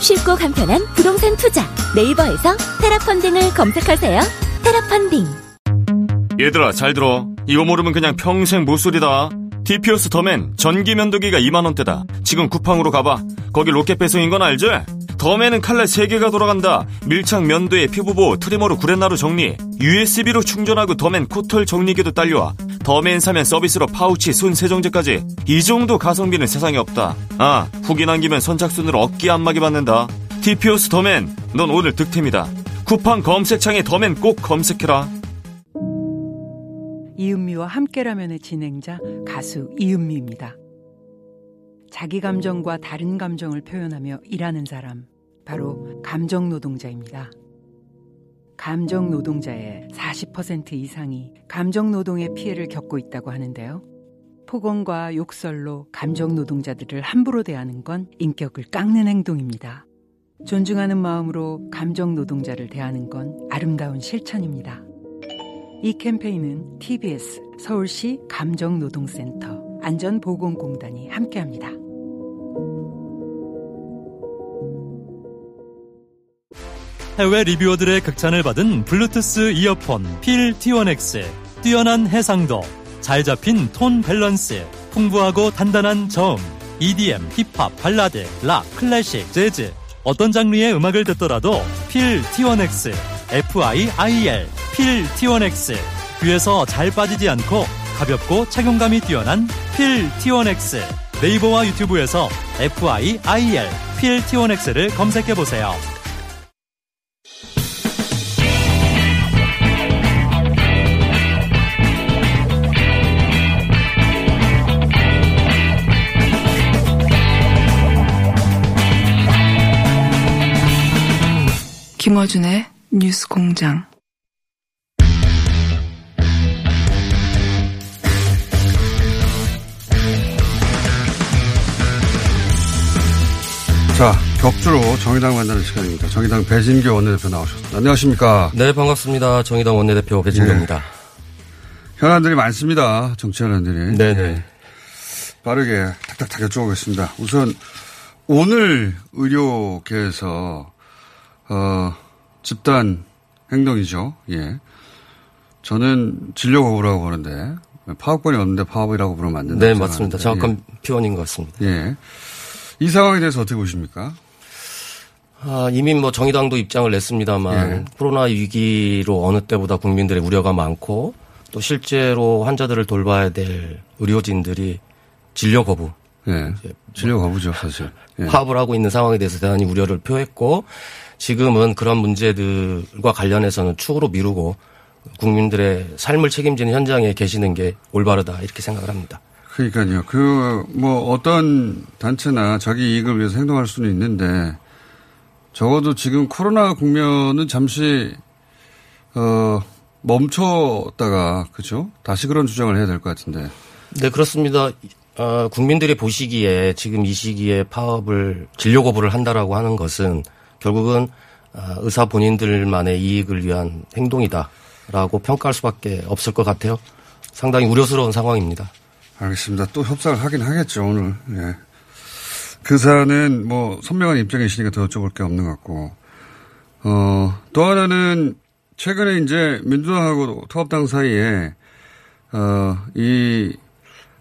쉽고 간편한 부동산 투자. 네이버에서 테라펀딩을 검색하세요. 테라펀딩. 얘들아 잘 들어. 이거 모르면 그냥 평생 모솔이다 TPOS 더맨 전기 면도기가 2만원대다. 지금 쿠팡으로 가봐. 거기 로켓 배송인 건 알지? 더맨은 칼날 3개가 돌아간다. 밀착 면도에 피부보호 trimmer로 구렛나루 정리 USB로 충전하고 더맨 코털 정리기도 딸려와. 더맨 사면 서비스로 파우치 손 세정제까지. 이 정도 가성비는 세상에 없다. 아 후기 남기면 선착순으로 어깨 안마기 받는다. TPO스 더맨 넌 오늘 득템이다. 쿠팡 검색창에 더맨 꼭 검색해라 이은미와 함께라면의 진행자 가수 이은미입니다. 자기 감정과 다른 감정을 표현하며 일하는 사람, 바로 감정 노동자입니다. 감정 노동자의 40% 이상이 감정 노동의 피해를 겪고 있다고 하는데요. 폭언과 욕설로 감정 노동자들을 함부로 대하는 건 인격을 깎는 행동입니다. 존중하는 마음으로 감정 노동자를 대하는 건 아름다운 실천입니다. 이 캠페인은 TBS 서울시 감정노동센터 안전보건공단이 함께합니다. 해외 리뷰어들의 극찬을 받은 블루투스 이어폰 필 T1X 뛰어난 해상도 잘 잡힌 톤 밸런스 풍부하고 단단한 저음 EDM, 힙합, 발라드, 락, 클래식, 재즈 어떤 장르의 음악을 듣더라도 필 T1X FIIL 필 T1X 귀에서 잘 빠지지 않고 가볍고 착용감이 뛰어난 필 T1X 네이버와 유튜브에서 FIIL 필 T1X를 검색해 보세요. 김어준의 뉴스 공장. 자, 격주로 정의당 만나는 시간입니다. 정의당 배진교 원내대표 나오셨습니다. 안녕하십니까. 네, 반갑습니다. 정의당 원내대표 배진교입니다. 네. 현안들이 많습니다. 정치 현안들이. 네네. 네. 빠르게 탁탁탁 여쭤보겠습니다. 우선 오늘 의료계에서 어, 집단 행동이죠. 예. 저는 진료 거부라고 보는데 파업권이 없는데 파업이라고 부르면 안 된다. 네, 맞습니다. 정확한 예. 표현인 것 같습니다. 예. 이 상황에 대해서 어떻게 보십니까? 아, 이미 뭐 정의당도 입장을 냈습니다만 예. 코로나 위기로 어느 때보다 국민들의 우려가 많고 또 실제로 환자들을 돌봐야 될 의료진들이 진료 거부. 예. 진료 거부죠, 사실. 예. 파업을 하고 있는 상황에 대해서 대단히 우려를 표했고 지금은 그런 문제들과 관련해서는 축으로 미루고 국민들의 삶을 책임지는 현장에 계시는 게 올바르다 이렇게 생각을 합니다. 그러니까요. 그 뭐 어떤 단체나 자기 이익을 위해서 행동할 수는 있는데 적어도 지금 코로나 국면은 잠시 어 멈췄다가 그죠? 다시 그런 주장을 해야 될 것 같은데. 네 그렇습니다. 어, 국민들이 보시기에 지금 이 시기에 파업을 진료 거부를 한다라고 하는 것은 결국은 어, 의사 본인들만의 이익을 위한 행동이다라고 평가할 수밖에 없을 것 같아요. 상당히 우려스러운 상황입니다. 알겠습니다. 또 협상을 하긴 하겠죠, 오늘. 예. 그 사안은 뭐 선명한 입장이시니까 더 여쭤볼 게 없는 것 같고. 어, 또 하나는 최근에 이제 민주당하고 통합당 사이에 어, 이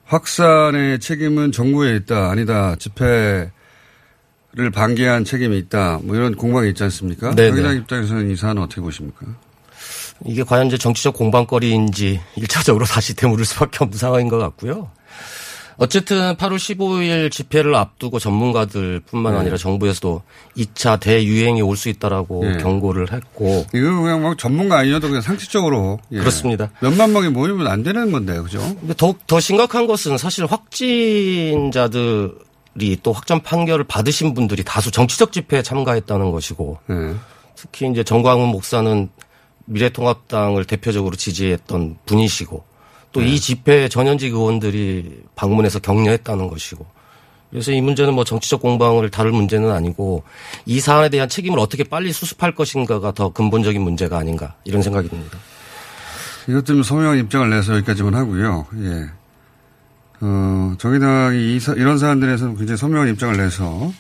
확산의 책임은 정부에 있다, 아니다, 집회를 방기한 책임이 있다, 뭐 이런 공방이 있지 않습니까? 네네. 정의당 입장에서는 이 사안은 어떻게 보십니까? 이게 과연 이제 정치적 공방거리인지 1차적으로 다시 되물을 수밖에 없는 상황인 것 같고요. 어쨌든 8월 15일 집회를 앞두고 전문가들뿐만 네. 아니라 정부에서도 2차 대유행이 올 수 있다라고 네. 경고를 했고 이거 그냥 막 전문가 아니어도 그냥 상식적으로 예. 그렇습니다. 몇만 명이 모이면 안 되는 건데 그죠? 근데 더욱 더 심각한 것은 사실 확진자들이 또 확전 판결을 받으신 분들이 다수 정치적 집회에 참가했다는 것이고 네. 특히 이제 정광훈 목사는 미래통합당을 대표적으로 지지했던 분이시고 또이 집회에 전현직 의원들이 방문해서 격려했다는 것이고 그래서 이 문제는 뭐 정치적 공방을 다룰 문제는 아니고 이 사안에 대한 책임을 어떻게 빨리 수습할 것인가가 더 근본적인 문제가 아닌가 이런 생각이 듭니다. 이것 때문에 소명한 입장을 내서 여기까지만 하고요. 예. 어, 정의당이 이 사, 이런 사안들에서는 굉장히 선명한 입장을 내서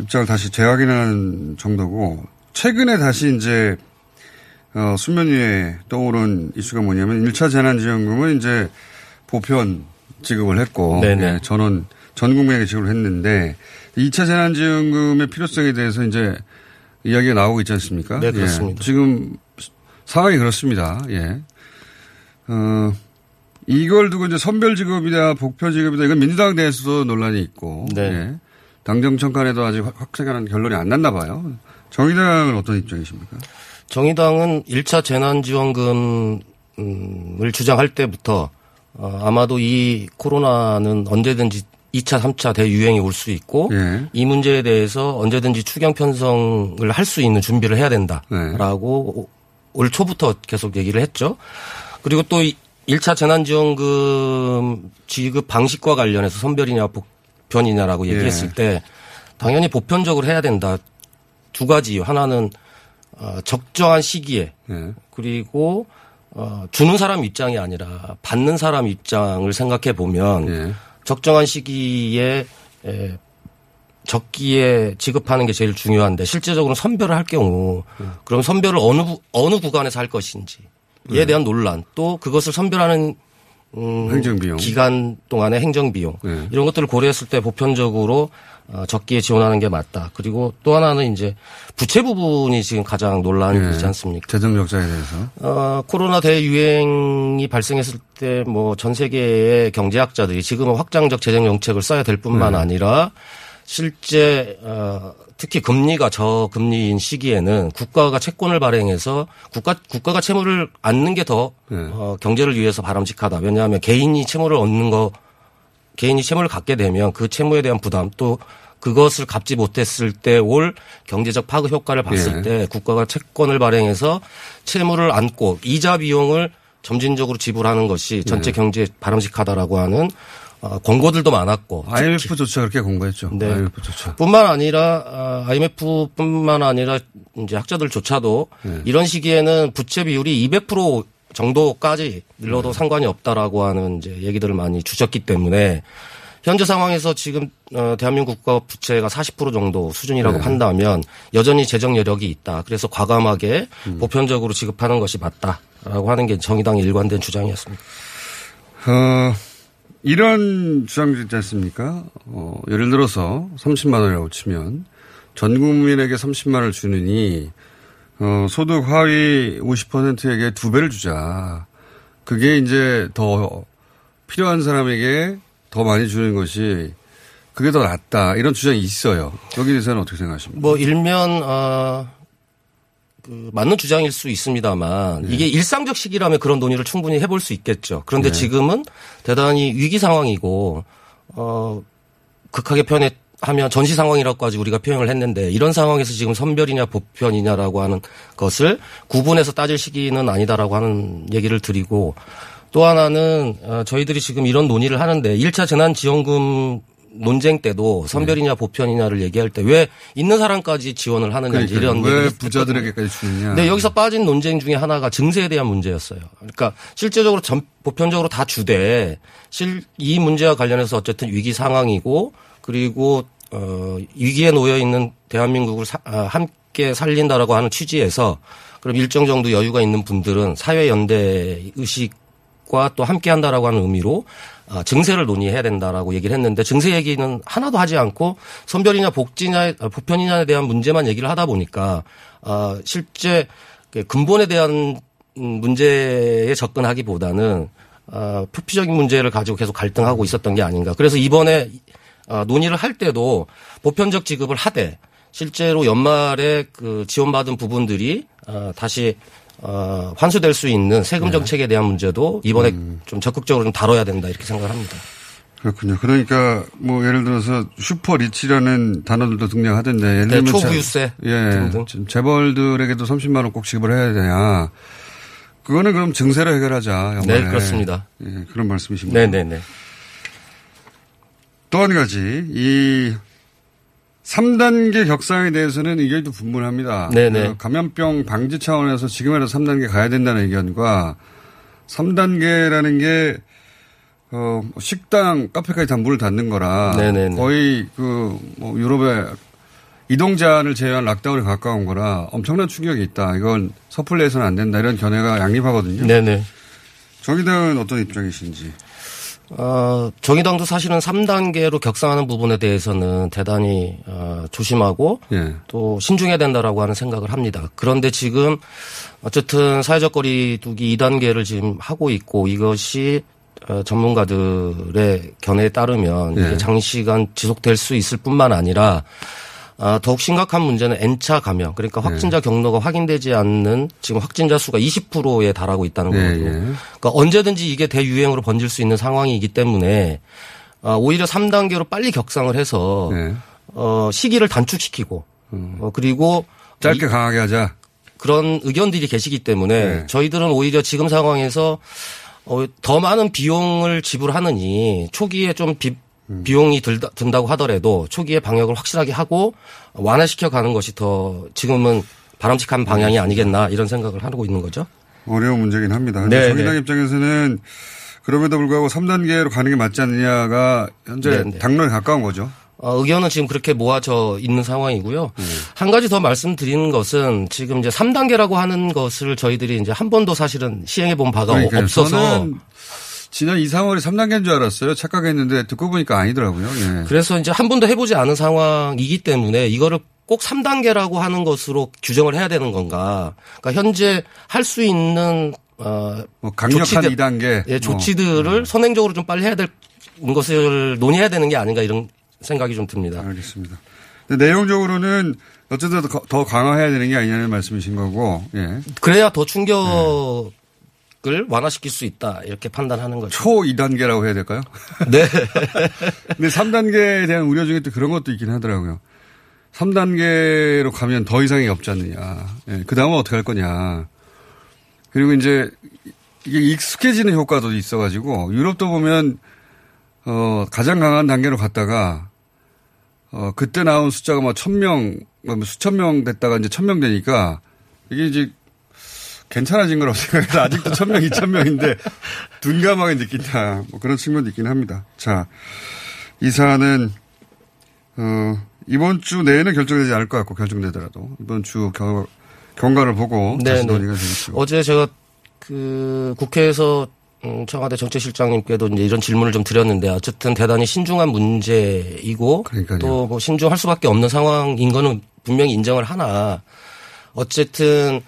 입장을 다시 재확인하는 정도고 최근에 다시 이제 어, 수면 위에 떠오른 이슈가 뭐냐면 1차 재난지원금은 이제 보편 지급을 했고 예, 전원 전 국민에게 지급을 했는데 2차 재난지원금의 필요성에 대해서 이제 이야기가 나오고 있지 않습니까? 네, 그렇습니다. 예, 지금 상황이 그렇습니다. 예. 어, 이걸 두고 이제 선별 지급이다, 복표 지급이다, 이건 민주당 내에서도 논란이 있고. 네. 예. 당정청 간에도 아직 확실한 결론이 안 났나 봐요. 정의당은 어떤 입장이십니까? 정의당은 1차 재난지원금을 주장할 때부터 어, 아마도 이 코로나는 언제든지 2차, 3차 대유행이 올 수 있고 예. 이 문제에 대해서 언제든지 추경 편성을 할 수 있는 준비를 해야 된다라고 올 초부터 계속 얘기를 했죠. 그리고 또 1차 재난지원금 지급 방식과 관련해서 선별이냐 보편이냐라고 예. 얘기했을 때 당연히 보편적으로 해야 된다. 두 가지. 하나는 어, 적정한 시기에 예. 그리고 어, 주는 사람 입장이 아니라 받는 사람 입장을 생각해 보면 예. 적정한 시기에 에, 적기에 지급하는 게 제일 중요한데 실제적으로 선별을 할 경우 그럼 선별을 어느 부- 어느 구간에서 할 것인지에 네. 대한 논란 또 그것을 선별하는 음, 행정비용. 기간 동안의 행정 비용 네. 이런 것들을 고려했을 때 보편적으로 어, 적기에 지원하는 게 맞다. 그리고 또 하나는 이제 부채 부분이 지금 가장 논란이지 예. 않습니까? 재정 적자에 대해서. 어, 코로나 대유행이 발생했을 때 뭐 전 세계의 경제학자들이 지금은 확장적 재정 정책을 써야 될 뿐만 네. 아니라 실제 어, 특히 금리가 저금리인 시기에는 국가가 채권을 발행해서 국가 국가가 채무를 얻는 게더 네. 어, 경제를 위해서 바람직하다. 왜냐하면 개인이 채무를 얻는 거 개인이 채무를 갖게 되면 그 채무에 대한 부담 또 그것을 갚지 못했을 때 올 경제적 파급 효과를 봤을 예. 때 국가가 채권을 발행해서 채무를 안고 이자 비용을 점진적으로 지불하는 것이 전체 예. 경제에 바람직하다라고 하는 어, 권고들도 많았고 IMF조차 그렇게 공부했죠. 네. IMF조차. 뿐만 아니라 아, IMF뿐만 아니라 이제 학자들조차도 네. 이런 시기에는 부채 비율이 200% 정도까지 늘러도 상관이 없다라고 하는 이제 얘기들을 많이 주셨기 때문에 현재 상황에서 지금 어, 대한민국 국가 부채가 40% 정도 수준이라고 네. 판다면 여전히 재정 여력이 있다. 그래서 과감하게 보편적으로 지급하는 것이 맞다라고 하는 게 정의당의 일관된 주장이었습니다. 어, 이런 주장도 있지 않습니까? 어, 예를 들어서 30만 원이라고 치면 전 국민에게 30만 원을 주느니 어, 소득 하위 50%에게 두 배를 주자. 그게 이제 더 필요한 사람에게 더 많이 주는 것이 그게 더 낫다. 이런 주장이 있어요. 여기에 대해서는 어떻게 생각하십니까? 뭐 일면 어, 그 맞는 주장일 수 있습니다만 이게 일상적 시기라면 그런 논의를 충분히 해볼 수 있겠죠. 그런데 네. 지금은 대단히 위기 상황이고 어 극하게 표현 하면 전시 상황이라고까지 우리가 표현을 했는데 이런 상황에서 지금 선별이냐 보편이냐라고 하는 것을 구분해서 따질 시기는 아니다라고 하는 얘기를 드리고 또 하나는 어, 저희들이 지금 이런 논의를 하는데 1차 재난지원금 논쟁 때도 선별이냐 보편이냐를 얘기할 때 왜 있는 사람까지 지원을 하느냐 그러니까 이런 왜 부자들에게까지 주느냐? 근데 여기서 빠진 논쟁 중에 하나가 증세에 대한 문제였어요. 그러니까 실제적으로 전 보편적으로 다 주되 실 이 문제와 관련해서 어쨌든 위기 상황이고 그리고 어 위기에 놓여 있는 대한민국을 사- 아, 함께 살린다라고 하는 취지에서 그럼 일정 정도 여유가 있는 분들은 사회 연대 의식과 또 함께 한다라고 하는 의미로 아, 증세를 논의해야 된다라고 얘기를 했는데 증세 얘기는 하나도 하지 않고 선별이냐 복지냐 아, 보편이냐에 대한 문제만 얘기를 하다 보니까 아, 실제 그 근본에 대한 음, 문제에 접근하기보다는 아, 표피적인 문제를 가지고 계속 갈등하고 있었던 게 아닌가. 그래서 이번에 아, 논의를 할 때도 보편적 지급을 하되 실제로 연말에 그 지원받은 부분들이 아, 다시 어, 환수될 수 있는 세금 정책에 대한 문제도 이번에 좀 적극적으로 좀 다뤄야 된다 이렇게 생각을 합니다. 그렇군요. 그러니까 뭐 예를 들어서 슈퍼 리치라는 단어들도 등장하던데 예를 네, 들면 초부유세 예, 등등. 재벌들에게도 30만 원 꼭 지급을 해야 되냐. 그거는 그럼 증세로 해결하자. 연말에. 네, 그렇습니다. 예, 그런 말씀이십니다. 네 네 네. 또 한 가지 이 3단계 격상에 대해서는 의견이 분분합니다. 네네. 그 감염병 방지 차원에서 지금이라도 3단계 가야 된다는 의견과 3단계라는 게 어, 식당, 카페까지 다 문을 닫는 거라 네네네. 거의 그 뭐 유럽의 이동 제한을 제외한 락다운에 가까운 거라 엄청난 충격이 있다. 이건 해서는 안 된다. 이런 견해가 양립하거든요. 네네. 정의당은 어떤 입장이신지. 어, 정의당도 사실은 3단계로 격상하는 부분에 대해서는 대단히 어, 조심하고 예. 또 신중해야 된다라고 하는 생각을 합니다. 그런데 지금 어쨌든 사회적 거리 두기 2단계를 지금 하고 있고 이것이 어, 전문가들의 견해에 따르면 예. 이게 장시간 지속될 수 있을 뿐만 아니라 아, 더욱 심각한 문제는 N차 감염, 그러니까 네. 확진자 경로가 확인되지 않는 지금 확진자 수가 20%에 달하고 있다는 예, 거거든요. 예. 그러니까 언제든지 이게 대유행으로 번질 수 있는 상황이기 때문에 아, 오히려 3단계로 빨리 격상을 해서 네. 어, 시기를 단축시키고 어, 그리고 음. 짧게 이- 강하게 하자. 그런 의견들이 계시기 때문에 네. 저희들은 오히려 지금 상황에서 어, 더 많은 비용을 지불하느니 초기에 좀 비, 음. 비용이 들다, 든다고 하더라도 초기에 방역을 확실하게 하고 완화시켜 가는 것이 더 지금은 바람직한 방향이 아니겠나 이런 생각을 하고 있는 거죠. 어려운 문제긴 합니다. 근데 네, 정의당 네. 입장에서는 그럼에도 불구하고 3단계로 가는 게 맞지 않느냐가 현재 네, 네. 당론에 가까운 거죠. 어, 의견은 지금 그렇게 모아져 있는 상황이고요. 네. 한 가지 더 말씀드리는 것은 지금 이제 3단계라고 하는 것을 저희들이 이제 한 번도 사실은 시행해 본 바가 그러니까요. 없어서 지난 2, 3월에 3단계인 줄 알았어요. 착각했는데 듣고 보니까 아니더라고요. 예. 그래서 이제 한 번도 해보지 않은 상황이기 때문에 이거를 꼭 3단계라고 하는 것으로 규정을 해야 되는 건가. 그러니까 현재 할 수 있는 어, 뭐 강력한 조치들- 2단계. 예, 조치들을 선행적으로 좀 빨리 해야 될 것을 논의해야 되는 게 아닌가 이런 생각이 좀 듭니다. 알겠습니다. 내용적으로는 어쨌든 더- 더 강화해야 되는 게 아니냐는 말씀이신 거고, 예. 그래야 더 충격 을 완화시킬 수 있다 이렇게 판단하는 거죠. 초 2단계라고 해야 될까요? 네. 근데 3단계에 대한 우려 중에 또 그런 것도 있긴 하더라고요. 3단계로 가면 더 이상이 없지 않느냐. 예, 그 다음은 어떻게 할 거냐. 그리고 이제 이게 익숙해지는 효과도 있어가지고 유럽도 보면 어, 가장 강한 단계로 갔다가 어, 그때 나온 숫자가 뭐천 명, 뭐 수천 명 됐다가 이제 천 명 되니까 이게 이제 괜찮아진 거라고 생각해서 아직도 천 명, 이천 명인데 둔감하게 느낀다. 뭐 그런 측면도 있긴 합니다. 자, 이 사안은, 어, 이번 주 내에는 결정되지 않을 것 같고 결정되더라도 이번 주 경, 경과를 보고 다시 네, 네. 논의가 되겠죠. 어제 제가 그 국회에서 음, 청와대 정책실장님께도 이제 이런 질문을 좀 드렸는데 어쨌든 대단히 신중한 문제이고. 또 뭐 신중할 수밖에 없는 상황인 거는 분명히 인정을 하나 어쨌든 어,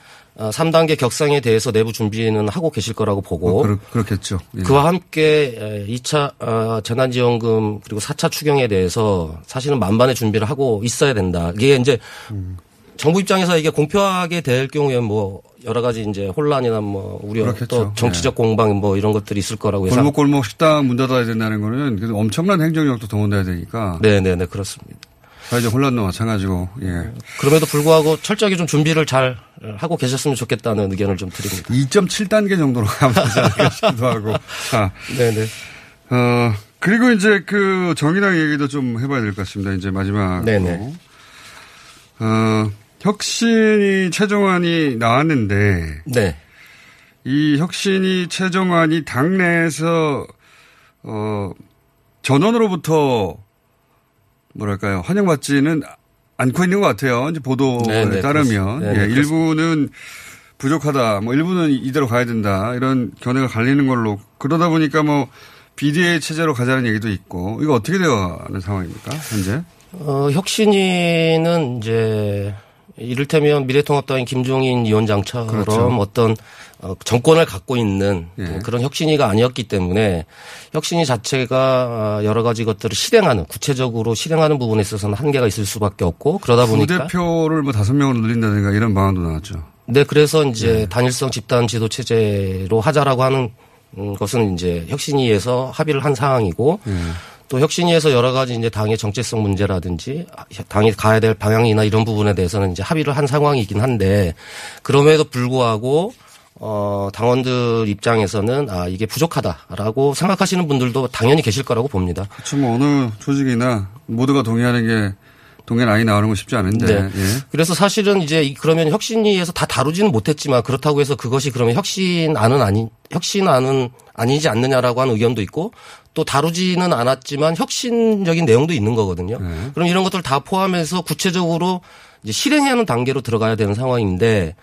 3단계 격상에 대해서 내부 준비는 하고 계실 거라고 보고 뭐 그렇, 그렇 겠죠. 예. 그와 함께 2차 어, 재난지원금 그리고 4차 추경에 대해서 사실은 만반의 준비를 하고 있어야 된다. 이게 이제 정부 입장에서 이게 공표하게 될 경우에 뭐 여러 가지 이제 혼란이나 뭐 우려 그렇겠죠. 또 정치적 공방 뭐 이런 것들이 있을 거라고 예상. 골목골목 식당 문 닫아야 된다는 거는 엄청난 행정력도 동원돼야 되니까 네네네 그렇습니다. 사회적 혼란도 마찬가지고 예. 그럼에도 불구하고 철저하게 좀 준비를 잘 하고 계셨으면 좋겠다는 의견을 좀 드립니다. 2.7단계 정도로 가면 되지 않을까 싶기도 하고. 자, 네네. 어, 그리고 이제 그 정의당 얘기도 좀 해봐야 될 것 같습니다. 이제 마지막으로. 네네. 어, 혁신이 최종안이 나왔는데 네. 이 혁신이 최종안이 당내에서 어, 전원으로부터 뭐랄까요 환영받지는 않고 있는 것 같아요. 이제 보도에 네네, 따르면 그렇습니다. 네네, 예, 일부는 부족하다, 뭐 일부는 이대로 가야 된다 이런 견해가 갈리는 걸로 그러다 보니까 뭐 비대위 체제로 가자는 얘기도 있고 이거 어떻게 되어가는 상황입니까 현재? 어, 혁신위는 이제 이를테면 미래통합당인 김종인 위원장처럼 그렇죠. 어떤 어, 정권을 갖고 있는 예. 그런 혁신위가 아니었기 때문에 혁신위 자체가 어, 여러 가지 것들을 실행하는 구체적으로 실행하는 부분에 있어서는 한계가 있을 수밖에 없고 그러다 보니까 부대표를 뭐 다섯 명으로 늘린다든가 이런 방안도 나왔죠. 네 그래서 예. 이제 단일성 집단 지도 체제로 하자라고 하는 음, 것은 이제 혁신위에서 합의를 한 상황이고 예. 또 혁신위에서 여러 가지 이제 당의 정체성 문제라든지 당이 가야 될 방향이나 이런 부분에 대해서는 이제 합의를 한 상황이긴 한데 그럼에도 불구하고 어 당원들 입장에서는 아 이게 부족하다라고 생각하시는 분들도 당연히 계실 거라고 봅니다. 그렇죠. 뭐 어느 조직이나 모두가 동의하는 게 동의 라인 나오는 건 쉽지 않은데. 네. 예. 그래서 사실은 이제 이- 그러면 혁신위에서 다 다루지는 못했지만 그렇다고 해서 그것이 그러면 혁신안은 아니 혁신안은 아니지 않느냐라고 하는 의견도 있고 또 다루지는 않았지만 혁신적인 내용도 있는 거거든요. 네. 그럼 이런 것들 다 포함해서 구체적으로 이제 실행하는 단계로 들어가야 되는 상황인데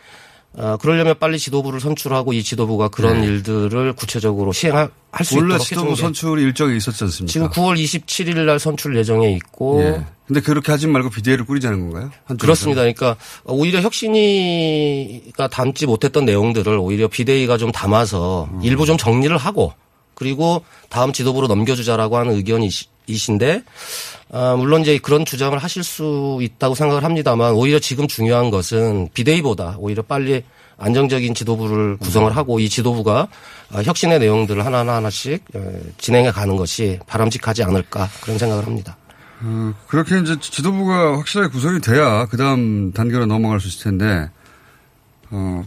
어, 그러려면 빨리 지도부를 선출하고 이 지도부가 그런 네. 일들을 구체적으로 시행할 수 원래 있도록 지도부 해주는 게 선출이 일정이 있었지 않습니까? 지금 9월 27일 날 선출 예정에 있고 예. 근데 그렇게 하지 말고 비대위를 꾸리자는 건가요? 그렇습니다. 그러니까 오히려 혁신위가 담지 못했던 내용들을 오히려 비대위가 좀 담아서 음. 일부 좀 정리를 하고 그리고 다음 지도부로 넘겨주자라고 하는 의견이신데 아, 물론 이제 그런 주장을 하실 수 있다고 생각을 합니다만 오히려 지금 중요한 것은 비대위보다 오히려 빨리 안정적인 지도부를 구성을 하고 이 지도부가 아, 혁신의 내용들을 하나하나 하나씩 에, 진행해 가는 것이 바람직하지 않을까 그런 생각을 합니다. 어, 그렇게 이제 지도부가 확실하게 구성이 돼야 그 다음 단계로 넘어갈 수 있을 텐데, 어,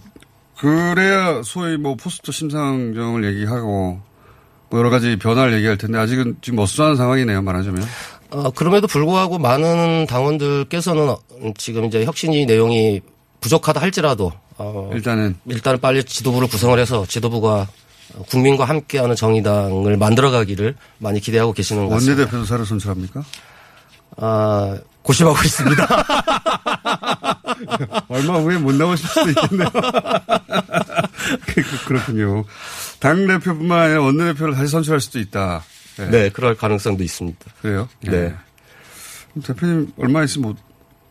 그래야 소위 뭐 포스트 심상정을 얘기하고 뭐 여러 가지 변화를 얘기할 텐데 아직은 지금 어수선한 상황이네요, 말하자면. 어, 그럼에도 불구하고 많은 당원들께서는 어, 지금 이제 혁신이 내용이 부족하다 할지라도 어, 일단은 일단은 빨리 지도부를 구성을 해서 지도부가 국민과 함께하는 정의당을 만들어가기를 많이 기대하고 계시는 것 같습니다. 원내대표도 새로 선출합니까? 아, 고심하고 있습니다. 얼마 후에 못 나오실 수도 있겠네요. 그- 그렇군요. 당 대표뿐만 아니라 원내대표를 다시 선출할 수도 있다. 네. 네, 그럴 가능성도 있습니다. 그래요? 네. 예. 그럼 대표님 얼마 있으면 뭐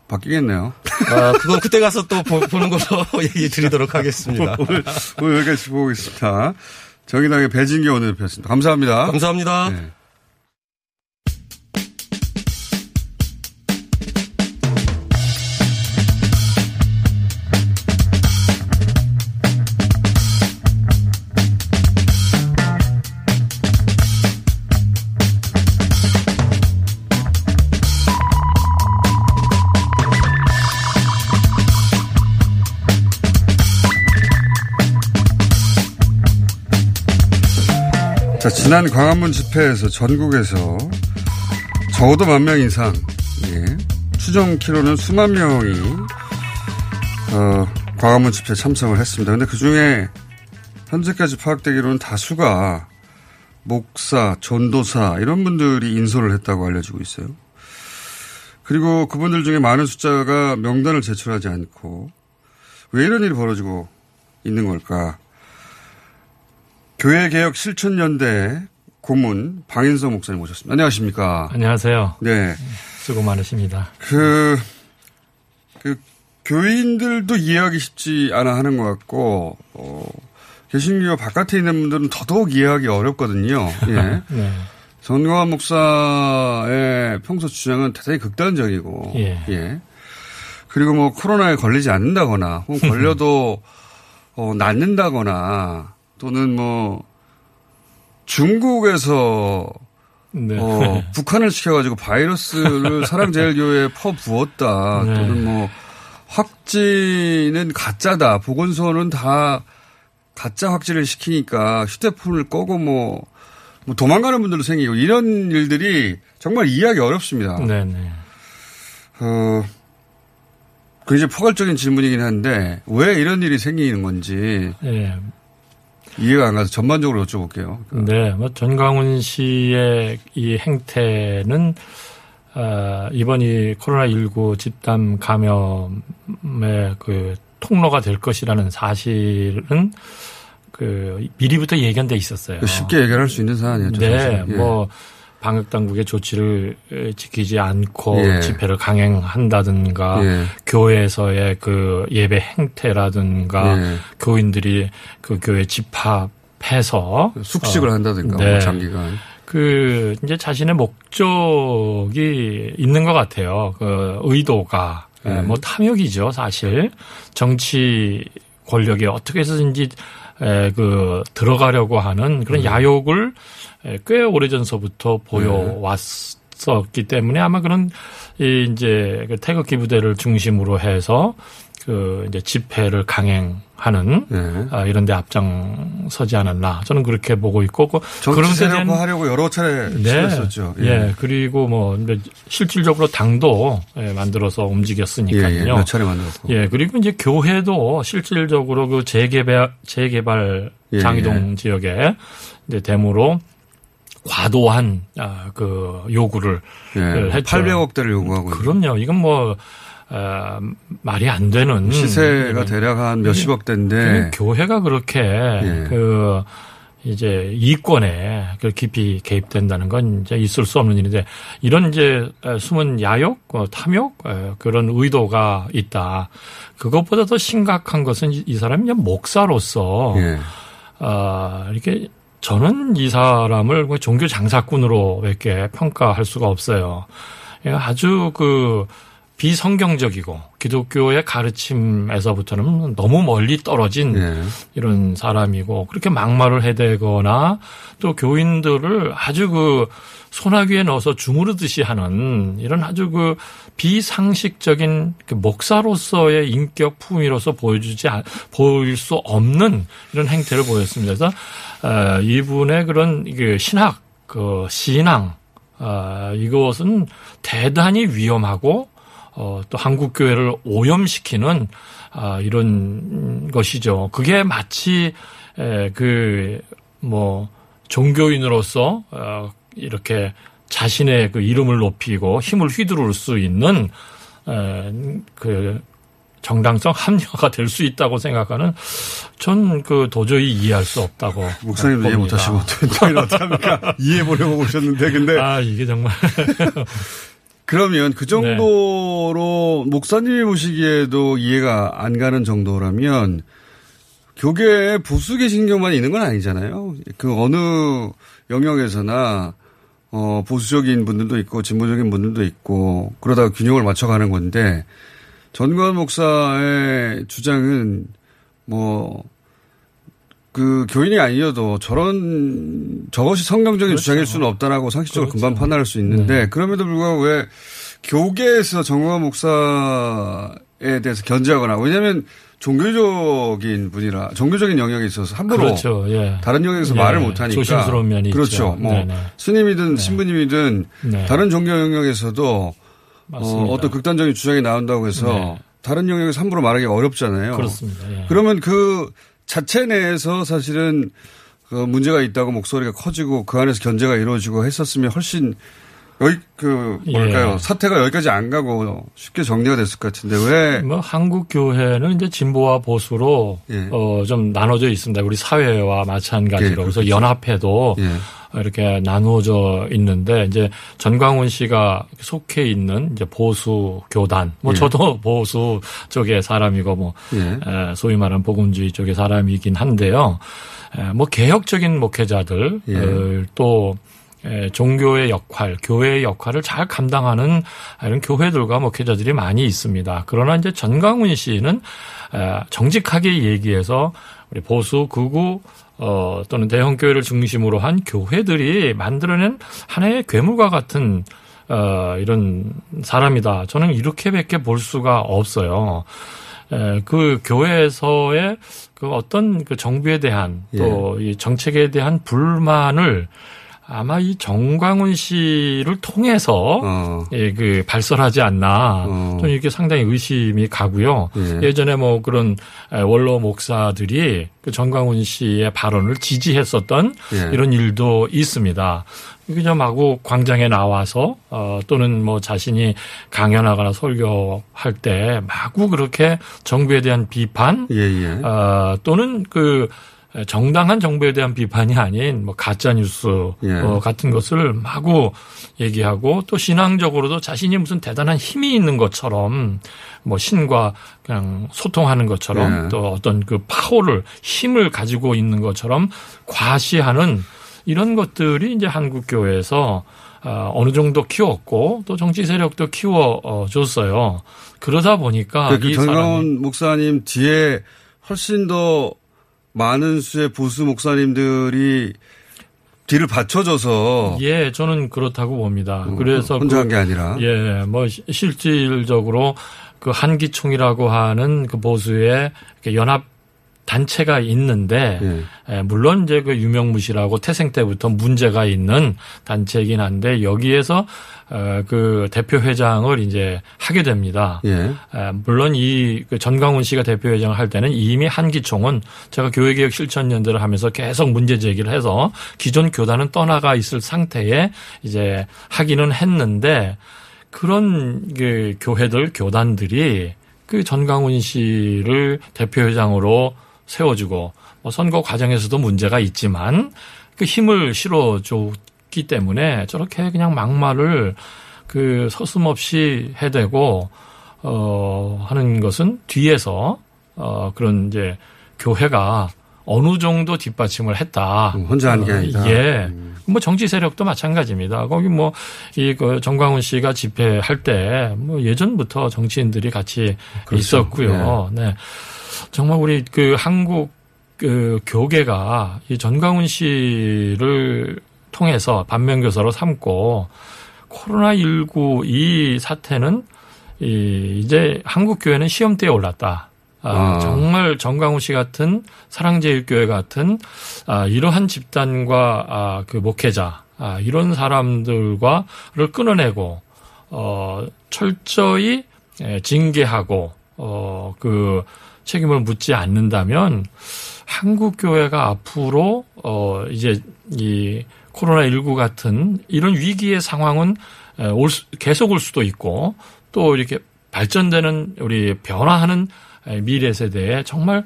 바뀌겠네요. 아, 그건 그때 가서 또 보, 는 걸로 얘기 드리도록 하겠습니다. 오늘, 오늘 여기까지 보고 있습니다. 정의당의 배진기 원내대표였습니다. 감사합니다. 감사합니다. 네. 지난 광화문 집회에서 전국에서 적어도 만 명 이상, 예, 추정 키로는 수만 명이, 어, 광화문 집회에 참석을 했습니다. 근데 그 중에 현재까지 파악되기로는 다수가 목사, 전도사, 이런 분들이 인솔을 했다고 알려지고 있어요. 그리고 그분들 중에 많은 숫자가 명단을 제출하지 않고 왜 이런 일이 벌어지고 있는 걸까? 교회개혁 실천연대 고문 방인성 목사님 모셨습니다. 안녕하십니까. 안녕하세요. 네. 수고 많으십니다. 그, 그, 교인들도 이해하기 쉽지 않아 하는 것 같고, 어, 개신교 바깥에 있는 분들은 더더욱 이해하기 어렵거든요. 예. 네. 전광환 목사의 평소 주장은 대단히 극단적이고, 예. 그리고 뭐 코로나에 걸리지 않는다거나, 혹은 걸려도 어, 낫는다거나, 또는 뭐 중국에서 네. 어, 북한을 시켜가지고 바이러스를 사랑제일교회에 퍼부었다. 네. 또는 뭐 확진은 가짜다. 보건소는 다 가짜 확진을 시키니까 휴대폰을 꺼고 뭐, 뭐 도망가는 분들도 생기고 이런 일들이 정말 이해하기 어렵습니다. 네네. 어, 굉장히 포괄적인 질문이긴 한데 왜 이런 일이 생기는 건지 예. 이해가 안 가서 전반적으로 여쭤볼게요. 네. 뭐 전광훈 씨의 이 행태는 아, 이번 이 코로나19 집단 감염의 그 통로가 될 것이라는 사실은 그 미리부터 예견돼 있었어요. 쉽게 해결할 수 있는 사안이었죠. 네, 사실. 예. 뭐 방역 당국의 조치를 에, 지키지 않고 예. 집회를 강행한다든가 예. 교회에서의 그 예배 행태라든가 예. 교인들이 그 교회 집합해서 숙식을 어, 한다든가 네. 뭐 장기간. 그 이제 자신의 목적이 있는 것 같아요. 그 의도가 네. 뭐 탐욕이죠, 사실 권력에 어떻게 해서든지 에, 그 들어가려고 하는 그런 야욕을 에, 꽤 오래전서부터 보여왔었기 때문에 아마 그런 이 이제 그 태극기 부대를 중심으로 해서 그 이제 집회를 강행하는 네. 아, 이런 데 앞장서지 않았나 저는 그렇게 보고 있고 그 정치 데는 세력화하려고 여러 차례 네. 시도했었죠. 예. 그리고 뭐 실질적으로 당도 예, 만들어서 움직였으니까요. 예, 예. 몇 차례 만들었고. 예, 그리고 이제 교회도 실질적으로 그 재개발 재개발 예, 장이동 지역에 이제 데모로 과도한 아, 그 요구를 예. 했죠. 800억 대를 요구하고 그럼요. 이건 뭐 어, 말이 안 되는 시세가 대략 한 몇십억 대인데 그냥 교회가 그렇게 예. 그 이제 이권에 그 깊이 개입된다는 건 이제 있을 수 없는 일인데 이런 이제 숨은 야욕, 어, 탐욕 어, 그런 의도가 있다. 그것보다 더 심각한 것은 이- 이 사람이 목사로서 예. 아 이렇게 저는 이 사람을 그 종교 장사꾼으로밖에 평가할 수가 없어요. 예, 아주 그 비성경적이고 기독교의 가르침에서부터는 너무 멀리 떨어진 예. 이런 사람이고 그렇게 막말을 해대거나 또 교인들을 아주 그 소나귀에 넣어서 주무르듯이 하는 이런 아주 그 비상식적인 그 목사로서의 인격 품위로서 보여주지 않- 보일 수 없는 이런 행태를 보였습니다. 그래서 어, 이분의 그런 그 신학 그 신앙 어, 이것은 대단히 위험하고 어, 또 한국 교회를 오염시키는 아, 이런 것이죠. 그게 마치 에, 그, 뭐, 종교인으로서, 어, 이렇게 자신의 그 이름을 높이고 힘을 휘두를 수 있는, 에, 그, 정당성 합리화가 될 수 있다고 생각하는 전 그 도저히 이해할 수 없다고. 목사님도 이해 봅니다. 못하시면 어떡해. 어떡합니까? 이해해보려고 오셨는데, 근데. 아, 이게 정말. 그러면 그 정도로 목사님이 보시기에도 이해가 안 가는 정도라면 교계에 보수계 신경만 있는 건 아니잖아요. 그 어느 영역에서나 어 보수적인 분들도 있고 진보적인 분들도 있고 그러다가 균형을 맞춰가는 건데 전관 목사의 주장은 뭐 그 교인이 아니어도 저런 저것이 성경적인 주장일 수는 없다라고 상식적으로 금방 판단할 수 있는데 그럼에도 불구하고 왜 교계에서 정광 목사에 대해서 견제하거나 왜냐하면 종교적인 분이라 종교적인 영역에 있어서 함부로 그렇죠. 예. 다른 영역에서 예, 말을 못하니까 조심스러운 면이 그렇죠. 있죠. 뭐 네네. 스님이든 신부님이든 네. 다른 종교 영역에서도 어, 맞습니다. 어떤 극단적인 주장이 나온다고 해서 네. 다른 영역에서 함부로 말하기 어렵잖아요. 그렇습니다. 예. 그러면 그 자체 내에서 사실은 그 문제가 있다고 목소리가 커지고 그 안에서 견제가 이루어지고 했었으면 훨씬 여기 그 뭐랄까요 예. 사태가 여기까지 안 가고 쉽게 정리가 됐을 것 같은데 왜 뭐 한국 교회는 이제 진보와 보수로 예. 어좀 나눠져 있습니다. 우리 사회와 마찬가지로 예, 그래서. 연합회도 예. 이렇게 나누어져 있는데 이제 전광훈 씨가 속해 있는 이제 보수 교단 뭐 예. 저도 보수 쪽의 사람이고 뭐 예. 에, 소위 말하는 복음주의 쪽의 사람이긴 한데요. 에, 뭐 개혁적인 목회자들 예. 어, 또 에, 종교의 역할, 교회의 역할을 잘 감당하는 이런 교회들과 목회자들이 많이 있습니다. 그러나 이제 전광훈 씨는 에, 정직하게 얘기해서 우리 보수 극우 어, 또는 대형 교회를 중심으로 한 교회들이 만들어낸 하나의 괴물과 같은 어, 이런 사람이다. 저는 이렇게밖에 볼 수가 없어요. 에, 그 교회에서의 그 어떤 그 정부에 대한 또이 정책에 대한 불만을 아마 이 정광훈 씨를 통해서 어. 예, 그 발설하지 않나. 어. 저는 이렇게 상당히 의심이 가고요. 예. 예전에 뭐 그런 에, 원로 목사들이 그 정광훈 씨의 발언을 지지했었던 예. 이런 일도 있습니다. 그냥 마구 광장에 나와서 어 또는 뭐 자신이 강연하거나 설교할 때 마구 그렇게 정부에 대한 비판 예, 예. 어 또는 그 정당한 정부에 대한 비판이 아닌 뭐 가짜 뉴스 예. 어, 같은 것을 마구 얘기하고 또 신앙적으로도 자신이 무슨 대단한 힘이 있는 것처럼 뭐 신과 그냥 소통하는 것처럼 예. 또 어떤 그 파워를 힘을 가지고 있는 것처럼 과시하는 이런 것들이 이제 한국 교회에서 어, 어느 정도 키웠고 또 정치 세력도 키워 줬어요. 그러다 보니까 그, 그 정강원 목사님 뒤에 훨씬 더 많은 수의 보수 목사님들이 뒤를 받쳐줘서 예, 저는 그렇다고 봅니다. 어, 그래서 혼자 그, 한게 아니라 예, 뭐 시- 실질적으로 그 한기총이라고 하는 그 보수의 연합 단체가 있는데 예. 예, 물론 이제 그 유명무실하고 태생 때부터 문제가 있는 단체이긴 한데 여기에서 어, 그 대표 회장을 이제 하게 됩니다. 예. 에, 물론 이그 전광훈 씨가 대표회장을 할 때는 이미 한기총은 제가 교회개혁 실천연대를 하면서 계속 문제 제기를 해서 기존 교단은 떠나가 있을 상태에 이제 하기는 했는데 그런 그 교회들 교단들이 그 전광훈 씨를 대표회장으로 세워주고 뭐 선거 과정에서도 문제가 있지만 그 힘을 실어줬기 때문에 저렇게 그냥 막말을 그 서슴없이 해대고 어 하는 것은 뒤에서 어 그런 이제 교회가 어느 정도 뒷받침을 했다. 음, 혼자 한게 어, 아니다. 예. 뭐 정치 세력도 마찬가지입니다. 거기 뭐 이 그 정광훈 씨가 집회할 때 뭐 예전부터 정치인들이 같이 그렇죠. 있었고요. 네. 정말 우리 그 한국 그 교계가 이 전광훈 씨를 통해서 반면교사로 삼고 코로나19 이 사태는 이 이제 한국 교회는 시험대에 올랐다. 아, 아. 정말 정광훈 씨 같은 사랑제일교회 같은 아, 이러한 집단과 아, 그 목회자 아, 이런 사람들과를 끊어내고 어, 철저히 예, 징계하고 어, 그 책임을 묻지 않는다면 한국 교회가 앞으로 어 이제 이 코로나 19 같은 이런 위기의 상황은 에, 올 수- 계속 올 수도 있고 또 이렇게 발전되는 우리 변화하는 에, 미래 세대에 정말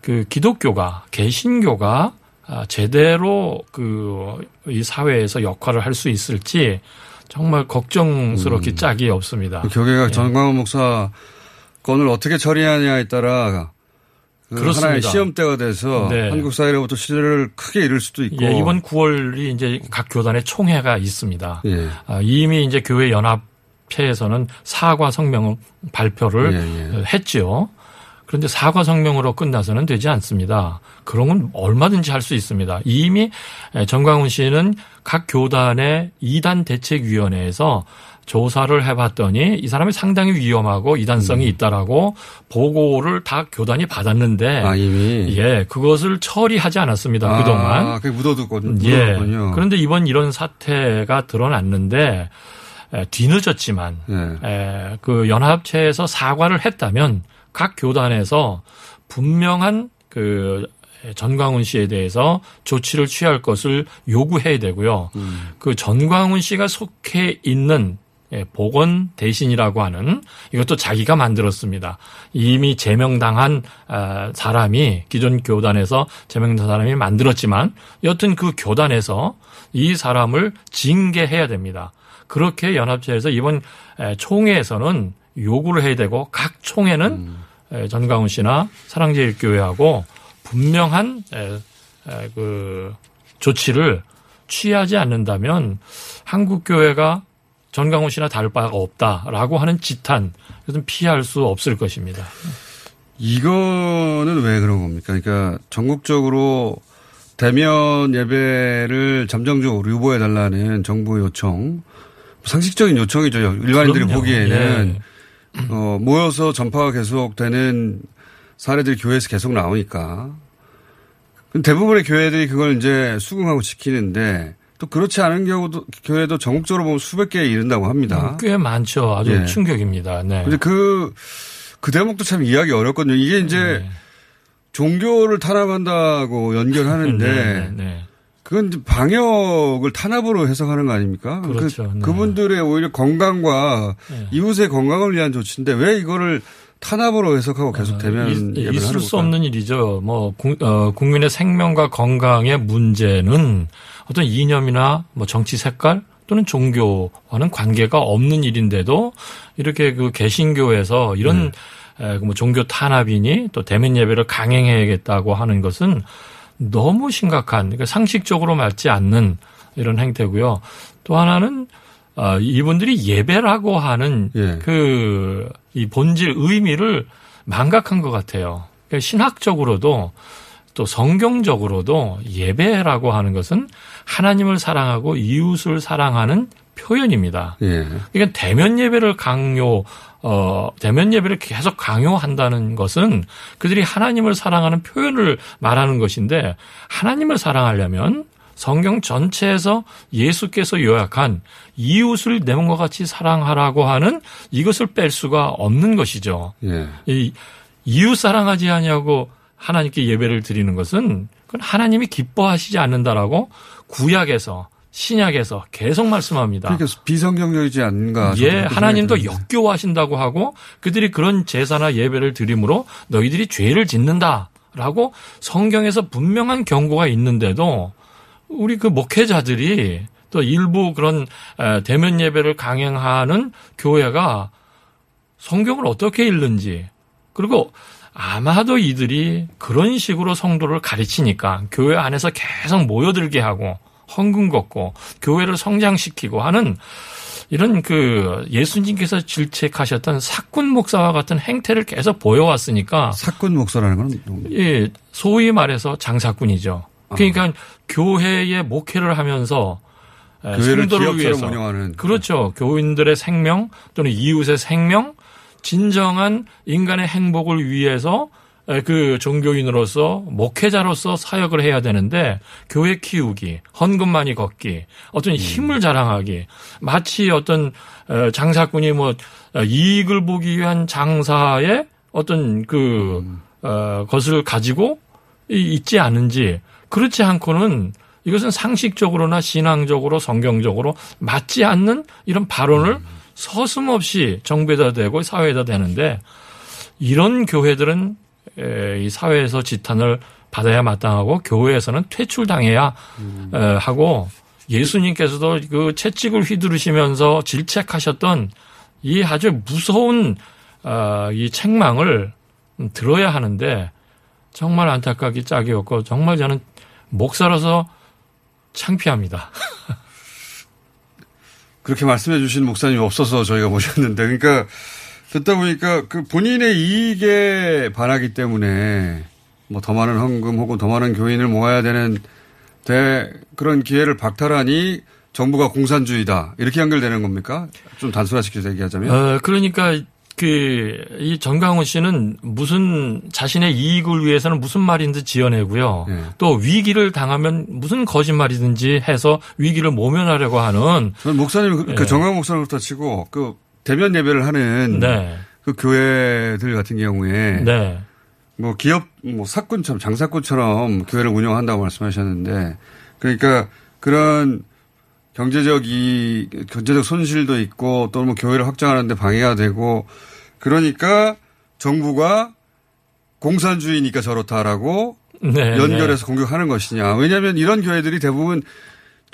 그 기독교가 개신교가 아, 제대로 그 이 사회에서 역할을 할 수 있을지 정말 걱정스럽기 짝이 없습니다. 그 교계가 예. 전광훈 목사 건을 어떻게 처리하냐에 따라 그 그렇습니다. 하나의 시험대가 돼서 네. 한국 사회로부터 신뢰를 크게 잃을 수도 있고 예, 이번 9월이 이제 각 교단의 총회가 있습니다. 예. 아, 이미 이제 교회 연합회에서는 사과 성명 발표를 예, 예. 했지요. 그런데 사과 성명으로 끝나서는 되지 않습니다. 그런 건 얼마든지 할 수 있습니다. 이미 정광훈 씨는 각 교단의 이단 대책위원회에서 조사를 해봤더니 이 사람이 상당히 위험하고 이단성이 있다라고 보고를 다 교단이 받았는데 음. 아 이미 예 그것을 처리하지 않았습니다 아, 그동안 그게 묻어두거든요. 예. 그런데 이번 이런 사태가 드러났는데 에, 뒤늦었지만 예. 에, 그 연합체에서 사과를 했다면 각 교단에서 분명한 그 전광훈 씨에 대해서 조치를 취할 것을 요구해야 되고요. 음. 그 전광훈 씨가 속해 있는 예, 보건 대신이라고 하는 이것도 자기가 만들었습니다. 이미 제명당한 아, 사람이 기존 교단에서 제명당 사람이 만들었지만 여튼 그 교단에서 이 사람을 징계해야 됩니다. 그렇게 연합체에서 이번 에, 총회에서는 요구를 해야 되고 각 총회는 에, 전광훈 씨나 사랑제일교회하고 분명한 그 조치를 취하지 않는다면 한국 교회가 전광훈 씨나 다를 바가 없다라고 하는 지탄 이것은 피할 수 없을 것입니다. 이거는 왜 그런 겁니까? 그러니까 전국적으로 대면 예배를 잠정적으로 유보해 달라는 정부 요청 상식적인 요청이죠. 일반인들이 그럼요. 보기에는 예. 어, 모여서 전파가 계속되는 사례들이 교회에서 계속 나오니까 대부분의 교회들이 그걸 이제 수긍하고 지키는데 또 그렇지 않은 경우도 교회도 전국적으로 보면 수백 개에 이른다고 합니다. 꽤 많죠. 아주 예. 충격입니다. 네. 근데 그, 그 대목도 참 이해하기 어렵거든요. 이게 이제 네. 종교를 탄압한다고 연결하는데 네, 네. 그건 방역을 탄압으로 해석하는 거 아닙니까? 그렇죠. 네. 그, 분들의 오히려 건강과 네. 이웃의 건강을 위한 조치인데 왜 이거를 탄압으로 해석하고 계속 되면 아, 있- 예배를 있을 수? 없는 일이죠. 뭐 국, 어, 국민의 생명과 건강의 문제는 어떤 이념이나 뭐 정치 색깔 또는 종교와는 관계가 없는 일인데도 이렇게 그 개신교에서 이런 네. 에, 그뭐 종교 탄압이니 또 대면 예배를 강행해야겠다고 하는 것은 너무 심각한 그러니까 상식적으로 맞지 않는 이런 행태고요. 또 하나는 아, 이분들이 예배라고 하는 예. 그이 본질 의미를 망각한 것 같아요. 그러니까 신학적으로도 또 성경적으로도 예배라고 하는 것은 하나님을 사랑하고 이웃을 사랑하는 표현입니다. 예. 그러니까 대면 예배를 강요 어 대면 예배를 계속 강요한다는 것은 그들이 하나님을 사랑하는 표현을 말하는 것인데 하나님을 사랑하려면 성경 전체에서 예수께서 요약한 이웃을 내 몸과 같이 사랑하라고 하는 이것을 뺄 수가 없는 것이죠. 예. 이 이웃 사랑하지 아니하고 하나님께 예배를 드리는 것은 그건 하나님이 기뻐하시지 않는다라고 구약에서 신약에서 계속 말씀합니다. 그러니까 비성경적이지 않은가. 예, 하나님도. 역겨워하신다고 하고 그들이 그런 제사나 예배를 드림으로 너희들이 죄를 짓는다라고 성경에서 분명한 경고가 있는데도 우리 그 목회자들이 또 일부 그런 에, 대면 예배를 강행하는 교회가 성경을 어떻게 읽는지 그리고 아마도 이들이 그런 식으로 성도를 가르치니까 교회 안에서 계속 모여들게 하고 헌금 걷고 교회를 성장시키고 하는 이런 그 예수님께서 질책하셨던 사꾼 목사와 같은 행태를 계속 보여왔으니까 사꾼 목사라는 건 예, 소위 말해서 장사꾼이죠. 그러니까 교회의 목회를 하면서 성도를 위해서 운영하는 그렇죠. 교인들의 생명 또는 이웃의 생명, 진정한 인간의 행복을 위해서 에, 그 종교인으로서 목회자로서 사역을 해야 되는데 교회 키우기, 헌금 많이 걷기, 어떤 힘을 자랑하기, 마치 어떤 에, 장사꾼이 뭐 어, 이익을 보기 위한 장사의 어떤 그 어, 것을 가지고 이- 있지 않은지 그렇지 않고는 이것은 상식적으로나 신앙적으로 성경적으로 맞지 않는 이런 발언을 서슴없이 정부에다 대고 사회에다 대는데 이런 교회들은 에, 이 사회에서 지탄을 받아야 마땅하고 교회에서는 퇴출당해야 에, 하고 예수님께서도 그 채찍을 휘두르시면서 질책하셨던 이 아주 무서운 어, 이 책망을 들어야 하는데 정말 안타깝기 짝이 없고 정말 저는 목사로서 창피합니다. 그렇게 말씀해 주신 목사님이 없어서 저희가 모셨는데, 그러니까 듣다 보니까 그 본인의 이익에 반하기 때문에 뭐 더 많은 헌금 혹은 더 많은 교인을 모아야 되는 대 그런 기회를 박탈하니 정부가 공산주의다 이렇게 연결되는 겁니까? 좀 단순화시켜서 얘기하자면. 어, 그러니까 그 이 정강훈 씨는 무슨 자신의 이익을 위해서는 무슨 말인지 지어내고요. 예. 또 위기를 당하면 무슨 거짓말이든지 해서 위기를 모면하려고 하는 저는 목사님 그, 예. 그 정강 목사로부터 치고 그 대면 예배를 하는 네. 그 교회들 같은 경우에 네. 뭐 기업 뭐 사꾼처럼 장사꾼처럼 교회를 운영한다고 말씀하셨는데 그러니까 그런 경제적 이 경제적 손실도 있고 또뭐 교회를 확장하는데 방해가 되고 그러니까 정부가 공산주의니까 저렇다라고 네, 연결해서 공격하는 것이냐. 왜냐하면 이런 교회들이 대부분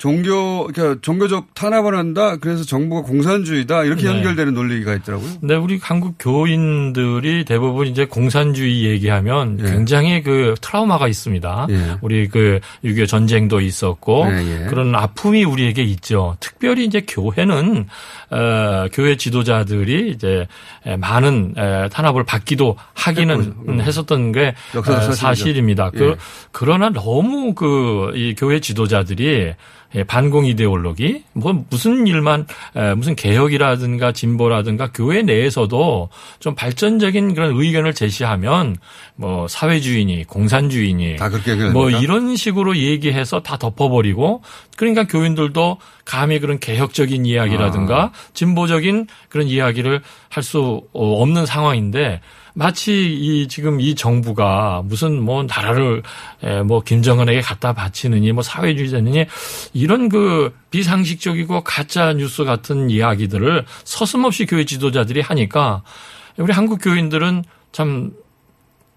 종교, 그러니까 종교적 탄압을 한다. 그래서 정부가 공산주의다. 이렇게 네. 연결되는 논리가 있더라고요. 네, 우리 한국 교인들이 대부분 이제 공산주의 얘기하면 예. 굉장히 그 트라우마가 있습니다. 예. 우리 그6.25 전쟁도 있었고 예, 예. 그런 아픔이 우리에게 있죠. 특별히 이제 교회는 어, 교회 지도자들이 이제 에, 많은 에, 탄압을 받기도 하기는 음. 했었던 게 에, 사실이죠. 사실입니다. 예. 그 그러나 너무 그 이 교회 지도자들이 예, 반공 이데올로기 뭐 무슨 일만 에, 무슨 개혁이라든가 진보라든가 교회 내에서도 좀 발전적인 그런 의견을 제시하면 뭐 사회주의니 공산주의니 다 그렇게 연결됩니까? 뭐 이런 식으로 얘기해서 다 덮어버리고 그러니까 교인들도 감히 그런 개혁적인 이야기라든가 아. 진보적인 그런 이야기를 할 수 없는 상황인데 마치 이 지금 이 정부가 무슨 뭐 나라를 에, 뭐 김정은에게 갖다 바치느니 뭐 사회주의자느니 이런 그 비상식적이고 가짜 뉴스 같은 이야기들을 서슴없이 교회 지도자들이 하니까 우리 한국 교인들은 참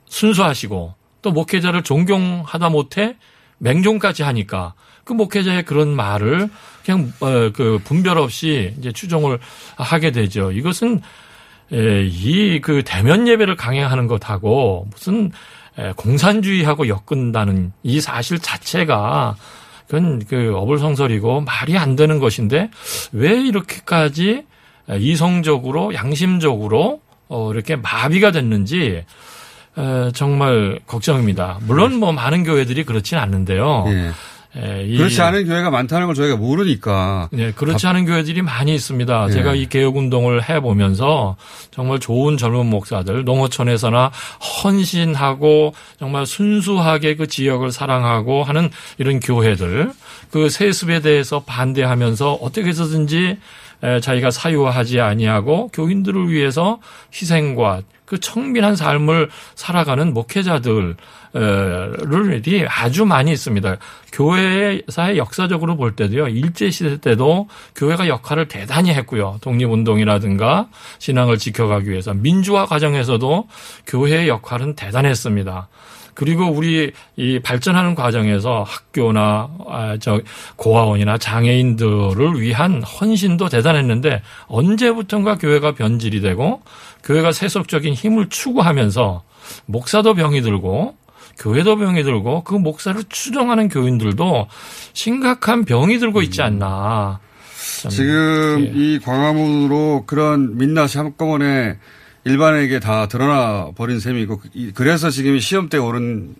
순수하시고 또 목회자를 존경하다 못해 맹종까지 하니까 그 목회자의 그런 말을 그냥 어, 그 분별 없이 이제 추종을 하게 되죠. 이것은 이 그 대면 예배를 강행하는 것하고 무슨 에, 공산주의하고 엮은다는 이 사실 자체가 그건 그 어불성설이고 말이 안 되는 것인데 왜 이렇게까지 이성적으로 양심적으로 어 이렇게 마비가 됐는지 에, 정말 걱정입니다. 물론 뭐 많은 교회들이 그렇지는 않는데요. 예. 에, 이- 그렇지 않은 교회가 많다는 걸 저희가 모르니까. 네, 그렇지 않은 교회들이 많이 있습니다. 예. 제가 이 개혁 운동을 해 보면서 정말 좋은 젊은 목사들, 농어촌에서나 헌신하고 정말 순수하게 그 지역을 사랑하고 하는 이런 교회들, 그 세습에 대해서 반대하면서 어떻게 해서든지 에, 자기가 사유화하지 아니하고 교인들을 위해서 희생과 그 청빈한 삶을 살아가는 목회자들 를 아주 많이 있습니다. 교회사의 역사적으로 볼 때도요. 일제 시대 때도 교회가 역할을 대단히 했고요. 독립운동이라든가 신앙을 지켜가기 위해서 민주화 과정에서도 교회의 역할은 대단했습니다. 그리고 우리 이 발전하는 과정에서 학교나 아, 저 고아원이나 장애인들을 위한 헌신도 대단했는데 언제부턴가 교회가 변질이 되고 교회가 세속적인 힘을 추구하면서 목사도 병이 들고 교회도 병이 들고 그 목사를 추종하는 교인들도 심각한 병이 들고 있지 않나. 참, 지금 예. 이 광화문으로 그런 민낯이 한꺼번에 일반에게 다 드러나 버린 셈이고 이- 그래서 지금 시험 때 오른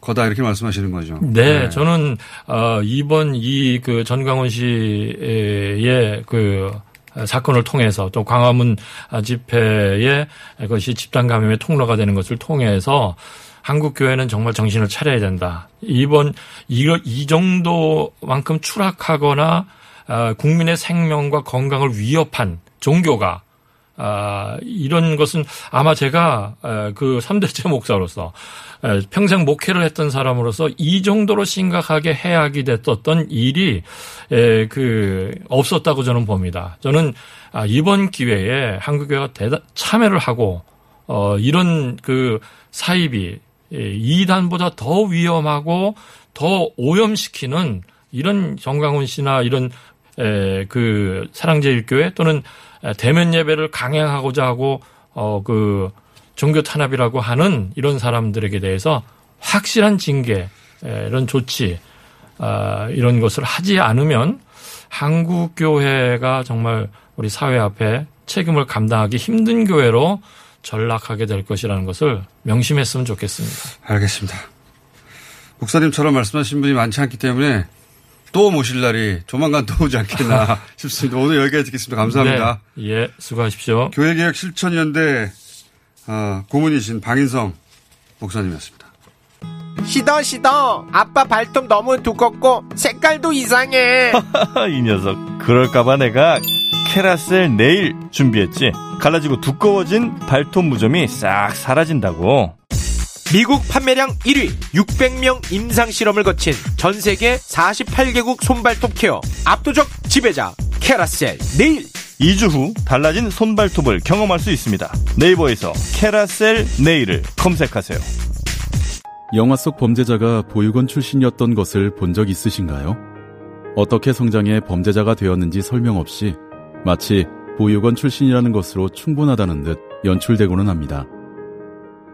거다 이렇게 말씀하시는 거죠. 네, 저는 어 이번 이 그 전광훈 씨의 그 사건을 통해서 또 광화문 집회의 그것이 집단 감염의 통로가 되는 것을 통해서 한국 교회는 정말 정신을 차려야 된다. 이번 이거 이 정도만큼 추락하거나 아, 국민의 생명과 건강을 위협한 종교가 아, 이런 것은 아마 제가 에, 그 3대째 목사로서 에, 평생 목회를 했던 사람으로서 이 정도로 심각하게 해악이 됐었던 일이 에, 그 없었다고 저는 봅니다. 저는 아, 이번 기회에 한국교회가 대단 참여를 하고 어, 이런 그 사입이 예, 이단보다 더 위험하고 더 오염시키는 이런 정강훈 씨나 이런 에, 그 사랑제일교회 또는 대면 예배를 강행하고자 하고 어그 종교 탄압이라고 하는 이런 사람들에게 대해서 확실한 징계 에, 이런 조치 아, 이런 것을 하지 않으면 한국 교회가 정말 우리 사회 앞에 책임을 감당하기 힘든 교회로 전락하게 될 것이라는 것을 명심했으면 좋겠습니다. 알겠습니다. 목사님처럼 말씀하신 분이 많지 않기 때문에 또 모실 날이 조만간 또 오지 않겠나 싶습니다. 오늘 여기까지 듣겠습니다. 감사합니다. 네, 예, 수고하십시오. 교회개혁 실천연대 어, 고문이신 방인성 목사님이었습니다. 시더 시더 아빠 발톱 너무 두껍고 색깔도 이상해 이 녀석 그럴까봐 내가 캐라셀 네일 준비했지? 갈라지고 두꺼워진 발톱 무좀이 싹 사라진다고. 미국 판매량 1위 600명 임상 실험을 거친 전 세계 48개국 손발톱 케어 압도적 지배자 캐라셀 네일. 2주 후 달라진 손발톱을 경험할 수 있습니다. 네이버에서 캐라셀 네일을 검색하세요. 영화 속 범죄자가 보육원 출신이었던 것을 본 적 있으신가요? 어떻게 성장해 범죄자가 되었는지 설명 없이 마치 보육원 출신이라는 것으로 충분하다는 듯 연출되고는 합니다.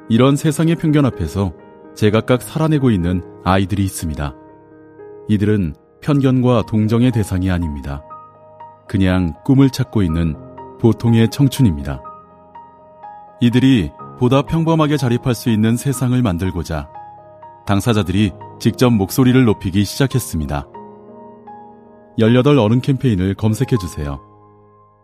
이런 세상의 편견 앞에서 제각각 살아내고 있는 아이들이 있습니다. 이들은 편견과 동정의 대상이 아닙니다. 그냥 꿈을 찾고 있는 보통의 청춘입니다. 이들이 보다 평범하게 자립할 수 있는 세상을 만들고자 당사자들이 직접 목소리를 높이기 시작했습니다. 18 어른 캠페인을 검색해주세요.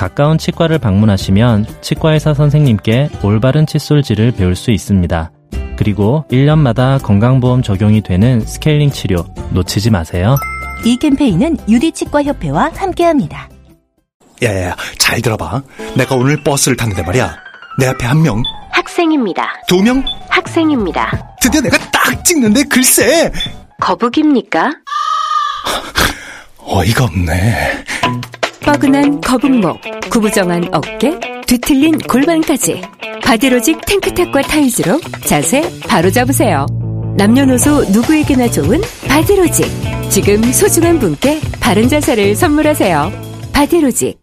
가까운 치과를 방문하시면 치과의사 선생님께 올바른 칫솔질을 배울 수 있습니다. 그리고 1년마다 건강보험 적용이 되는 스케일링 치료 놓치지 마세요. 이 캠페인은 유디치과협회와 함께합니다. 야야야, 잘 들어봐. 내가 오늘 버스를 탔는데 말이야. 내 앞에 한 명, 학생입니다. 두 명, 학생입니다. 드디어 내가 딱 찍는데 글쎄. 거북입니까? 어이가 없네. 뻐근한 거북목, 구부정한 어깨, 뒤틀린 골반까지 바디로직 탱크탑과 타이즈로 자세 바로 잡으세요. 남녀노소 누구에게나 좋은 바디로직. 지금 소중한 분께 바른 자세를 선물하세요. 바디로직.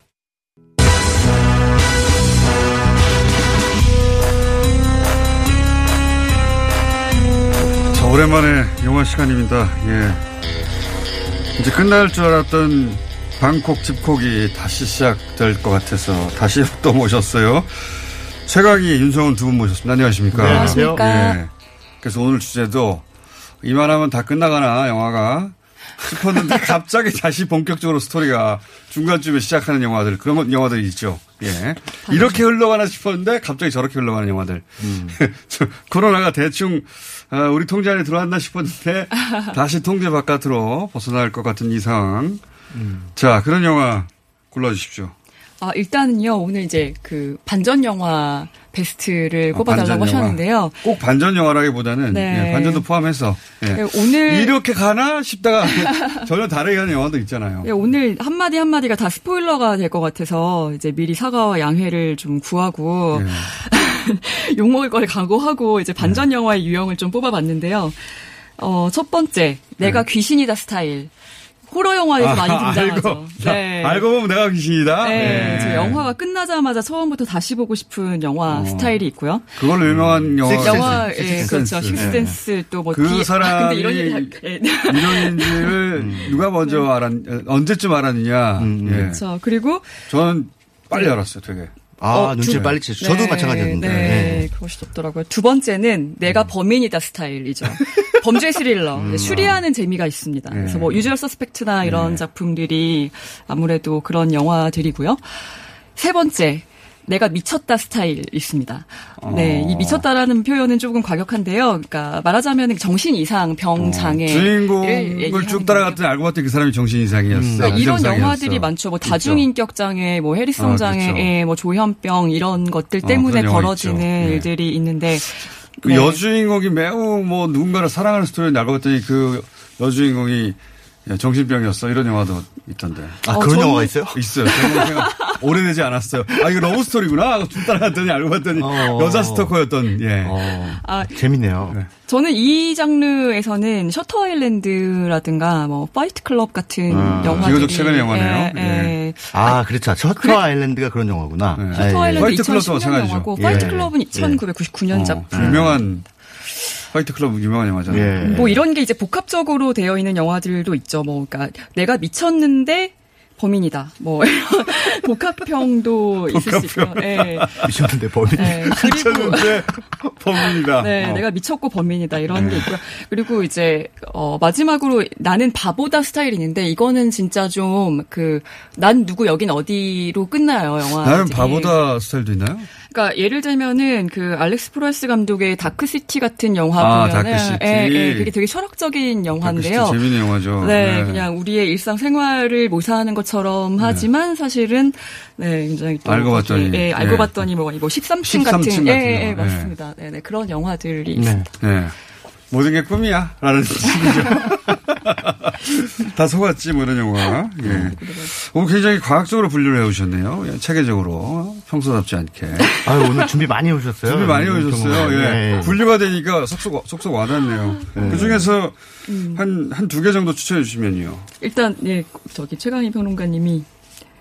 자, 오랜만에 영화 시간입니다. 예. 이제 끝날 줄 알았던 방콕 집콕이 다시 시작될 것 같아서 다시 또 모셨어요. 최강희, 윤성훈 두 분 모셨습니다. 안녕하십니까. 네, 안녕하십니까. 예. 그래서 오늘 주제도 이만하면 다 끝나가나 영화가 싶었는데 갑자기 다시 본격적으로 스토리가 중간쯤에 시작하는 영화들 그런 것- 영화들이 있죠. 예. 이렇게 흘러가나 싶었는데 갑자기 저렇게 흘러가는 영화들. 저 코로나가 대충 아, 우리 통제 안에 들어왔나 싶었는데 다시 통제 바깥으로 벗어날 것 같은 이 상황. 자 그런 영화 골라주십시오. 아, 일단은요, 오늘 이제 그 반전 영화 베스트를 아, 꼽아달라고 반전. 하셨는데요. 꼭 반전 영화라기보다는 네. 예, 반전도 포함해서 예. 네, 오늘- 이렇게 가나 싶다가 전혀 다르게 가는 영화도 있잖아요. 예, 오늘 한 마디 한 마디가 다 스포일러가 될 것 같아서 이제 미리 사과와 양해를 좀 구하고 욕 먹을 거를 각오하고 이제 반전 영화의 유형을 좀 뽑아봤는데요. 어, 첫 번째, 내가 귀신이다 스타일. 호러 영화에서 많이 아, 등장하죠. 알고, 자, 알고 보면 내가 귀신이다. 네, 예. 이제 영화가 끝나자마자 처음부터 다시 보고 싶은 영화 어. 스타일이 있고요. 그걸로 유명한 영화. 영화, 예. 그렇죠. 예. 식스센스 또 뭐. 그 디- 아, 사람이 근데 이런 얘기 할- 예. 유명인지를 누가 먼저 알았, 언제쯤 알았느냐. 예. 그렇죠. 그리고 저는 빨리 알았어요, 되게. 아, 눈치를 빨리 채죠. 저도 마찬가지였는데. 네, 네. 그것이 없더라고요. 두 번째는 내가 음. 범인이다 스타일이죠. 범죄 스릴러. 음. 추리하는 재미가 있습니다. 네. 그래서 뭐 유주얼 서스펙트나 이런 작품들이 아무래도 그런 영화들이고요. 세 번째. 내가 미쳤다 스타일 있습니다. 네, 어. 이 미쳤다라는 표현은 조금 과격한데요. 그러니까 말하자면 정신 이상, 병 장애. 어. 주인공을 쭉 따라갔더니 알고 봤더니 그 사람이 정신 이상이었어. 그러니까 이런. 영화들이 많죠. 뭐 다중인격 장애, 뭐 해리성 아, 장애, 그렇죠. 예, 뭐 조현병 이런 것들 어, 때문에 벌어지는. 예. 일들이 있는데 그 네. 여주인공이 매우 뭐 누군가를 사랑하는 스토리인데 알고 봤더니 그 여주인공이 정신병이었어. 이런 영화도 있던데. 아, 그런 영화가 있어요? 있어요. 생각- 오래되지 않았어요. 아, 이거 러브 스토리구나. 쭉 따라갔더니 알고 봤더니 어. 여자 스토커였던, 예. 아, 재밌네요. 저는 이 장르에서는 Shutter Island라든가 뭐 Fight Club 같은 아, 영화들이 비교적 최근의 영화네요. 예, 예. 아, 그렇죠. Shutter Island가 그런 영화구나. Shutter Island Fight Club도 2010년 마찬가지죠. 영화고 예. Fight Club은 1999년 어, 작품. 유명한 Fight Club 유명한 영화잖아요. 뭐 이런 게 이제 복합적으로 되어 있는 영화들도 있죠. 뭐 그러니까 내가 미쳤는데 범인이다. 뭐 이런 복합형도 있을 수 있고요. 예. 미쳤는데 범인. 네, 그리고 미쳤는데 범인이다. 네, 어. 내가 미쳤고 범인이다 이런 게 있고요. 그리고 이제 어 마지막으로 나는 바보다 스타일이 있는데 이거는 진짜 좀 그 난 누구 여긴 어디로 끝나요 영화. 나는 바보다 스타일도 있나요? 그러니까 예를 들면은 그 알렉스 프로야스 감독의 Dark City 같은 영화 아, 보면은 Dark City. 예, 예, 그게 되게 철학적인 영화인데요. Dark City 재밌는 영화죠. 네, 네. 그냥 우리의 일상 생활을 모사하는 것처럼 하지만 사실은 네, 굉장히 또 알고 봤더니, 예, 알고 예. 봤더니 뭐, 뭐 13층 13층 같은, 같은 예. 예, 예. 맞습니다. 네, 네, 그런 영화들이 네. 있습니다. 네. 모든 게 꿈이야. 라는 뜻이죠. 다 속았지, 뭐 이런 영화. 예. 오늘 굉장히 과학적으로 분류를 해 오셨네요. 예, 체계적으로. 평소답지 않게. 아유, 오늘 준비 많이 해오셨어요. 준비 많이 음, 오셨어요. 예. 네. 분류가 되니까 속속, 속속 와닿네요. 네. 그 중에서 음. 한, 한 두 개 정도 추천해 주시면요. 일단, 예, 저기 최강희 평론가님이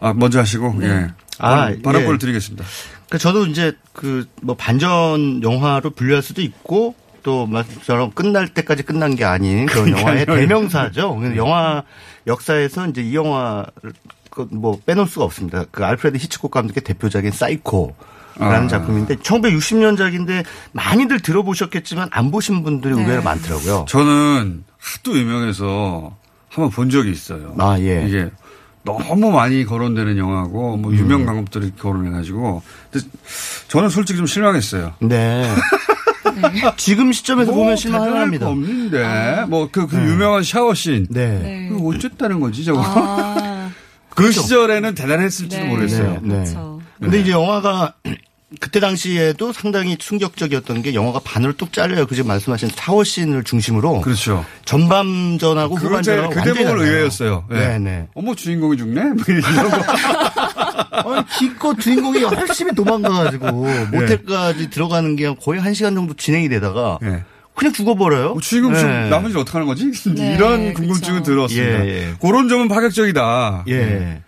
아, 먼저 하시고, 네. 예. 아, 발언권을 예. 드리겠습니다. 그 저도 이제 그 뭐 반전 영화로 분류할 수도 있고 또 말처럼 끝날 때까지 끝난 게 아닌 그런 영화의 그러니까요. 대명사죠. 근데 영화 역사에서 이제 이 영화를 그뭐 빼놓을 수가 없습니다. 그 알프레드 히치콕 감독의 대표작인 사이코 라는 아. 작품인데 1960년작인데 많이들 들어보셨겠지만 안 보신 분들이 네. 의외로 많더라고요. 저는 하도 유명해서 한번 본 적이 있어요. 아, 예. 이게 너무 많이 거론되는 영화고 뭐 유명 음. 감독들이 거론해가지고 근데 저는 솔직히 좀 실망했어요. 네. 지금 시점에서 뭐 보면 실망할 대단할 합니다. 거 없는데 뭐그 그 유명한 샤워씬. 네. 그거 어쨌다는 거지 저거. 아, 그 시절에는 대단했을지도 모르겠어요. 네. 네. 근데 이제 영화가 그때 당시에도 상당히 충격적이었던 게 영화가 반으로 뚝 잘려요. 그제 말씀하신 타워씬을 중심으로. 그렇죠. 전반전하고 후반전하고 그 대목을. 의외였어요. 네. 네, 네. 어머 주인공이 죽네. 뭐 이런 거. 아니, 기껏 주인공이 열심히 도망가가지고 네. 모텔까지 들어가는 게 거의 한 시간 정도 진행이 되다가 그냥 죽어버려요. 뭐 주인공 네. 좀 남은 일 어떡하는 거지? 네, 이런 궁금증은 들었습니다. 예, 예. 그런 점은 파격적이다. 예.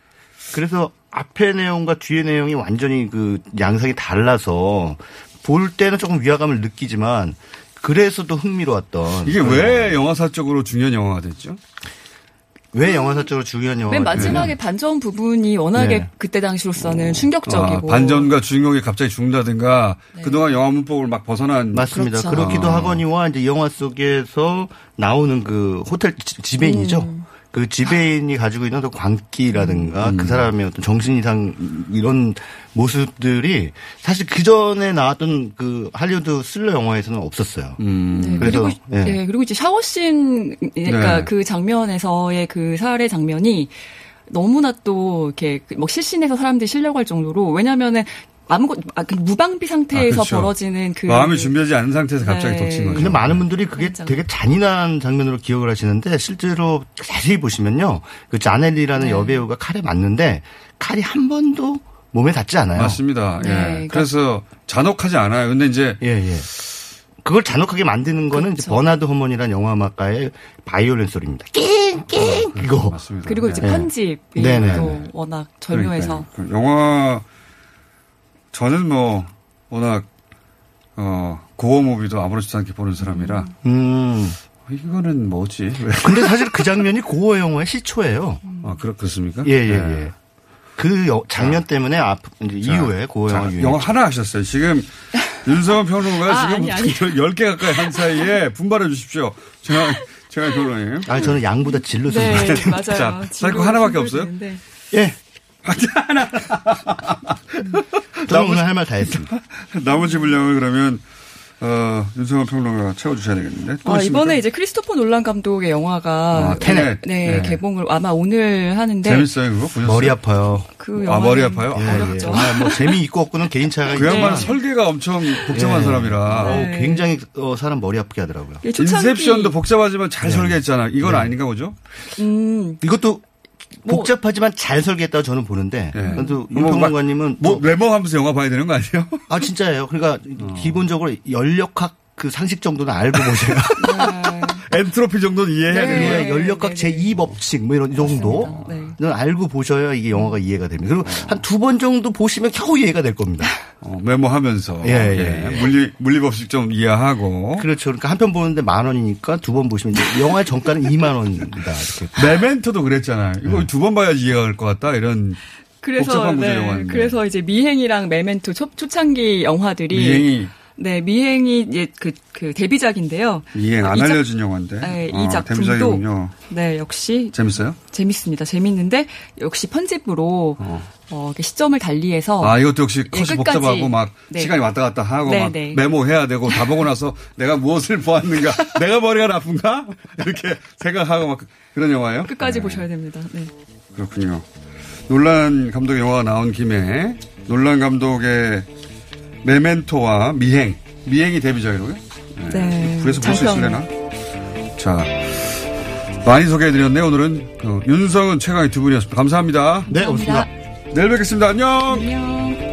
그래서 앞에 내용과 뒤에 내용이 완전히 그 양상이 달라서 볼 때는 조금 위화감을 느끼지만 그래서도 흥미로웠던 이게 왜 영화사적으로 중요한 영화가 됐죠? 왜 영화사적으로 중요한 영화가 맨 마지막에 반전 부분이 워낙에 네. 그때 당시로서는 충격적이고 아, 반전과 주인공이 갑자기 죽는다든가 그동안 영화 문법을 막 벗어난 맞습니다. 그렇죠. 그렇기도 아. 하거니와 이제 영화 속에서 나오는 그 호텔 지- 지배인이죠. 음. 그 지배인이 가지고 있는 어떤 광기라든가 음. 그 사람의 어떤 정신 이상 이런 모습들이 사실 그 전에 나왔던 그 할리우드 슬러 영화에서는 없었어요. 음. 네, 그래서 그리고 예. 네, 그리고 이제 샤워씬 그러니까 네. 그 장면에서의 그 살해 장면이 너무나 또 이렇게 뭐 실신해서 사람들이 실려갈 정도로 왜냐면은 아무것 아, 그 무방비 상태에서 아, 그렇죠. 벌어지는 그 마음이 준비하지 않은 상태에서 갑자기 네. 덮친 거죠. 근데 많은 분들이 그게 되게 잔인한 장면으로 기억을 하시는데 실제로 자세히 보시면요. 그 자넬리라는 네. 여배우가 칼에 맞는데 칼이 한 번도 몸에 닿지 않아요. 맞습니다. 예. 네, 그러니까- 그래서 잔혹하지 않아요. 근데 이제 예, 예. 그걸 잔혹하게 만드는 거는 이제 그렇죠. 버나드 허먼이라는 영화음악가의 바이올린 소리입니다. 낑낑 이거. 맞습니다. 그리고 이제 네. 편집이 네네. 또 워낙 절묘해서 그러니까요. 그 영화 저는 뭐 워낙 어 고어 무비도 아무렇지도 않게 보는 사람이라 음. 이거는 뭐지? 왜? 근데 사실 그 장면이 고어 영화의 시초예요. 아 그렇 그렇습니까? 예, 예, 네. 예. 그 여- 장면 때문에 앞 이제 자, 이후에 고어 자, 영화 유행. 영화 하나 하셨어요. 지금 윤성원 평론가가 아, 지금 아니, 아니. 10개 가까이 한 사이에 분발해 주십시오. 제가 제가 평론님. 아 저는 양보다 질로 네, 맞아요. 자, 사이코 하나밖에 없어요? 되 예. 저는 오늘 할 말 다 했습니다. 나머지 분량을 그러면 어, 윤성은 평론가가 채워주셔야 되겠는데. 또 아? 이번에 이제 크리스토퍼 놀란 감독의 영화가 아, Tenet. 네, 네. 개봉을 아마 오늘 하는데 재밌어요 그거 보셨어요? 머리 아파요. 그 아 머리 아파요? 예, 어렵죠. 예. 아, 뭐 재미 있고 없고는 개인 차가 그 양반 있지만 설계가 엄청 복잡한 예. 사람이라. 어, 네. 굉장히 어, 사람 머리 아프게 하더라고요. 초창기- 인셉션도 복잡하지만 잘 설계했잖아. 이건 네. 아닌가 보죠? 음, 이것도 뭐- 복잡하지만 잘 설계했다고 저는 보는데 예. 그래도 뭐 막- 윤평론가님은 뭐 레모하면서 영화 봐야 되는 거 아니에요? 아 진짜예요. 그러니까 어. 기본적으로 연력학 그 상식 정도는 알고 보세요. 엔트로피 정도는 이해해야 네. 되는 거예요. 예, 연력학 제2 법칙 뭐 이런 정도 네. 는 알고 보셔야 이게 영화가 이해가 됩니다. 그리고 한 두 번 정도 보시면 겨우 이해가 될 겁니다. 어, 메모하면서 예, 예, 예. 물리 물리 법칙 좀 이해하고 그렇죠. 그러니까 한 편 보는데 만 원이니까 두 번 보시면 이제 영화의 정가는 2만 원이다. 이렇게. 메멘토도 그랬잖아요. 이거 두번 봐야지 이해가 갈 것 같다 이런 그래서 복잡한 구조 네, 영화인데. 그래서 이제 미행이랑 메멘토 초, 초창기 영화들이 미행이 네, 미행이 이제 그, 그 데뷔작인데요. 미행 안 이 작- 알려진 영화인데. 네, 어, 이 작품도 데뷔작이군요. 네, 역시 재밌어요? 재밌습니다. 재밌는데 역시 편집으로 어, 이렇게 시점을 달리해서 아 이것도 역시 예, 컷이 끝까지. 복잡하고 막 네. 시간이 왔다 갔다 하고 네, 막 네. 메모해야 되고 다 보고 나서 내가 무엇을 보았는가 내가 머리가 나쁜가 이렇게 생각하고 막 그런 영화예요? 끝까지 네, 보셔야 됩니다. 네. 그렇군요. 논란 감독의 영화가 나온 김에 논란 감독의 메멘토와 미행 미행이 데뷔작이라고요? 네. 그래서 볼 수. 있을래나? 자 많이 소개해드렸네요. 오늘은 그 윤성은 최강의 두 분이었습니다. 감사합니다. 네, 고맙습니다. 내일 뵙겠습니다. 안녕. 안녕.